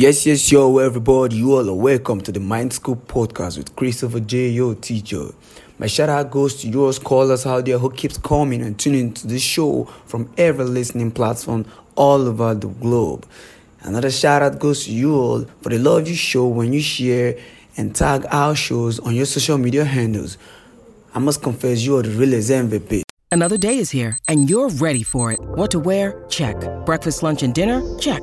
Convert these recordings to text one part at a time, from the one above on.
Yes, yes, yo, everybody, you all are welcome to the Mind School podcast with Christopher J. Yo, teacher. My shout out goes to yours callers out there who keeps coming and tuning to the show from every listening platform all over the globe. Another shout out goes to you all for the love you show when you share and tag our shows on your social media handles. I must confess, you are the realest MVP. Another day is here, and you're ready for it. What to wear? Check. Breakfast, lunch, and dinner? Check.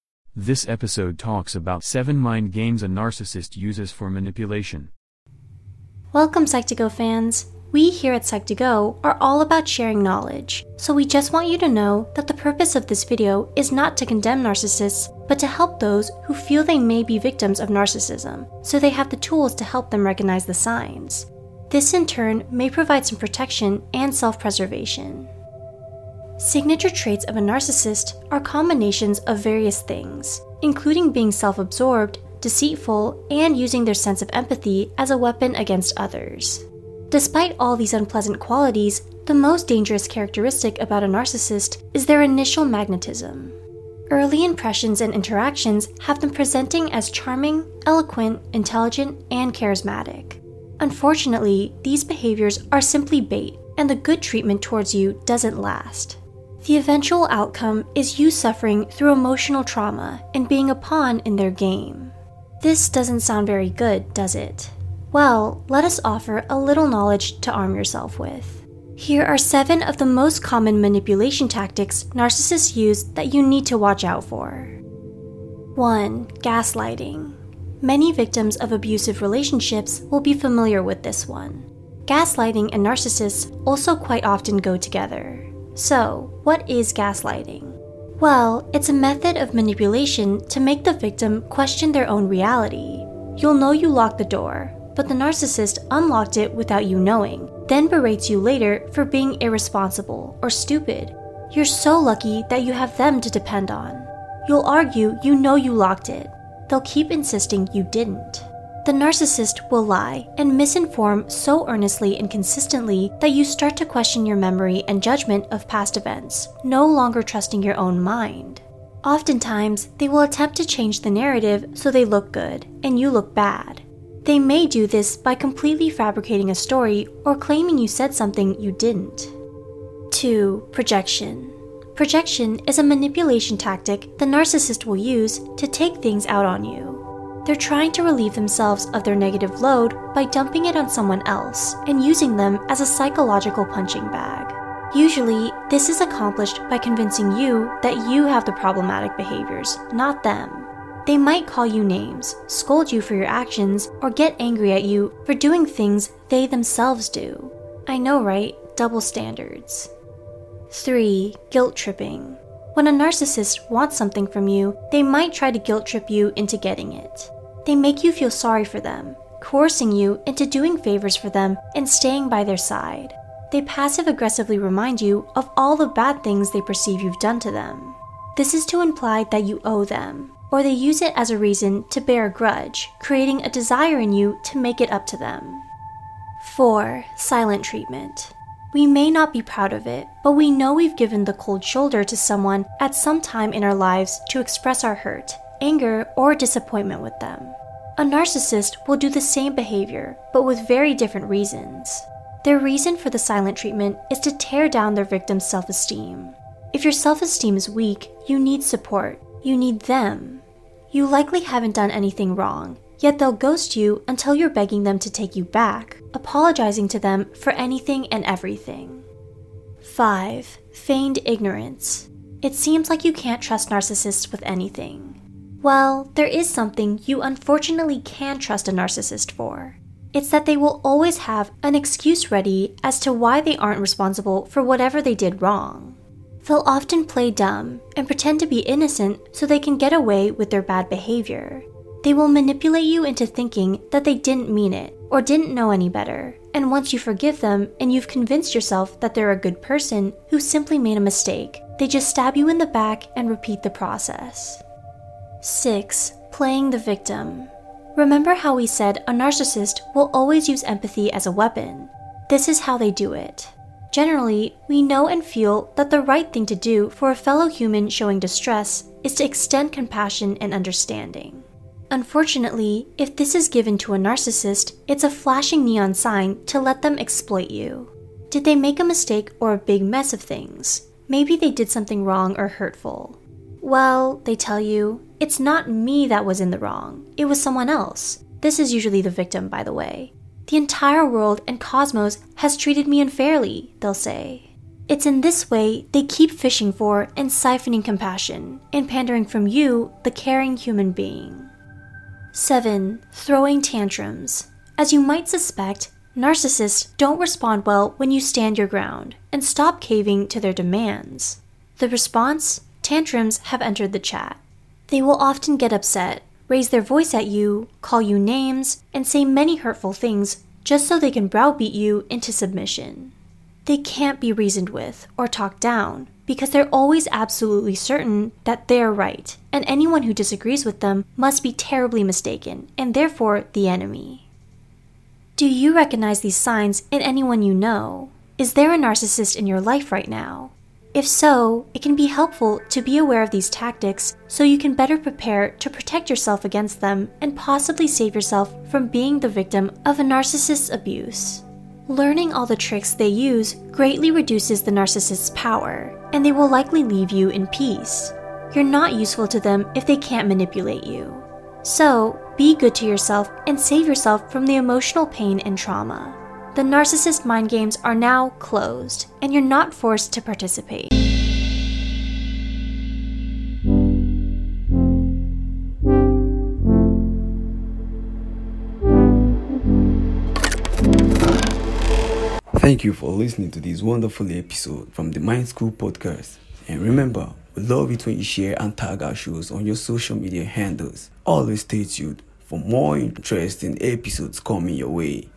This episode talks about seven mind games a narcissist uses for manipulation. Welcome, Psych2Go fans. We here at Psych2Go are all about sharing knowledge, so we just want you to know that the purpose of this video is not to condemn narcissists, but to help those who feel they may be victims of narcissism, so they have the tools to help them recognize the signs. This in turn may provide some protection and self preservation. Signature traits of a narcissist are combinations of various things, including being self absorbed, deceitful, and using their sense of empathy as a weapon against others. Despite all these unpleasant qualities, the most dangerous characteristic about a narcissist is their initial magnetism. Early impressions and interactions have them presenting as charming, eloquent, intelligent, and charismatic. Unfortunately, these behaviors are simply bait, and the good treatment towards you doesn't last. The eventual outcome is you suffering through emotional trauma and being a pawn in their game. This doesn't sound very good, does it? Well, let us offer a little knowledge to arm yourself with. Here are seven of the most common manipulation tactics narcissists use that you need to watch out for. 1. Gaslighting. Many victims of abusive relationships will be familiar with this one. Gaslighting and narcissists also quite often go together. So, what is gaslighting? Well, it's a method of manipulation to make the victim question their own reality. You'll know you locked the door, but the narcissist unlocked it without you knowing, then berates you later for being irresponsible or stupid. You're so lucky that you have them to depend on. You'll argue you know you locked it. They'll keep insisting you didn't. The narcissist will lie and misinform so earnestly and consistently that you start to question your memory and judgment of past events, no longer trusting your own mind. Oftentimes, they will attempt to change the narrative so they look good and you look bad. They may do this by completely fabricating a story or claiming you said something you didn't. 2. Projection. Projection is a manipulation tactic the narcissist will use to take things out on you. They're trying to relieve themselves of their negative load by dumping it on someone else and using them as a psychological punching bag. Usually, this is accomplished by convincing you that you have the problematic behaviors, not them. They might call you names, scold you for your actions, or get angry at you for doing things they themselves do. I know, right? Double standards. 3. Guilt tripping. When a narcissist wants something from you, they might try to guilt trip you into getting it. They make you feel sorry for them, coercing you into doing favors for them and staying by their side. They passive aggressively remind you of all the bad things they perceive you've done to them. This is to imply that you owe them, or they use it as a reason to bear a grudge, creating a desire in you to make it up to them. 4. Silent treatment. We may not be proud of it, but we know we've given the cold shoulder to someone at some time in our lives to express our hurt, anger, or disappointment with them. A narcissist will do the same behavior, but with very different reasons. Their reason for the silent treatment is to tear down their victim's self esteem. If your self esteem is weak, you need support. You need them. You likely haven't done anything wrong, yet they'll ghost you until you're begging them to take you back, apologizing to them for anything and everything. 5. Feigned ignorance. It seems like you can't trust narcissists with anything. Well, there is something you unfortunately can trust a narcissist for. It's that they will always have an excuse ready as to why they aren't responsible for whatever they did wrong. They'll often play dumb and pretend to be innocent so they can get away with their bad behavior. They will manipulate you into thinking that they didn't mean it or didn't know any better, and once you forgive them and you've convinced yourself that they're a good person who simply made a mistake, they just stab you in the back and repeat the process. 6. Playing the victim. Remember how we said a narcissist will always use empathy as a weapon? This is how they do it. Generally, we know and feel that the right thing to do for a fellow human showing distress is to extend compassion and understanding. Unfortunately, if this is given to a narcissist, it's a flashing neon sign to let them exploit you. Did they make a mistake or a big mess of things? Maybe they did something wrong or hurtful. Well, they tell you, it's not me that was in the wrong, it was someone else. This is usually the victim, by the way. The entire world and cosmos has treated me unfairly, they'll say. It's in this way they keep fishing for and siphoning compassion and pandering from you, the caring human being. 7. Throwing tantrums. As you might suspect, narcissists don't respond well when you stand your ground and stop caving to their demands. The response? Tantrums have entered the chat. They will often get upset, raise their voice at you, call you names, and say many hurtful things just so they can browbeat you into submission. They can't be reasoned with or talked down because they're always absolutely certain that they're right, and anyone who disagrees with them must be terribly mistaken, and therefore the enemy. Do you recognize these signs in anyone you know? Is there a narcissist in your life right now? If so, it can be helpful to be aware of these tactics so you can better prepare to protect yourself against them and possibly save yourself from being the victim of a narcissist's abuse. Learning all the tricks they use greatly reduces the narcissist's power, and they will likely leave you in peace. You're not useful to them if they can't manipulate you. So, be good to yourself and save yourself from the emotional pain and trauma. The narcissist mind games are now closed, and you're not forced to participate. Thank you for listening to this wonderful episode from the Mind School podcast. And remember, we love it when you share and tag our shows on your social media handles. Always stay tuned for more interesting episodes coming your way.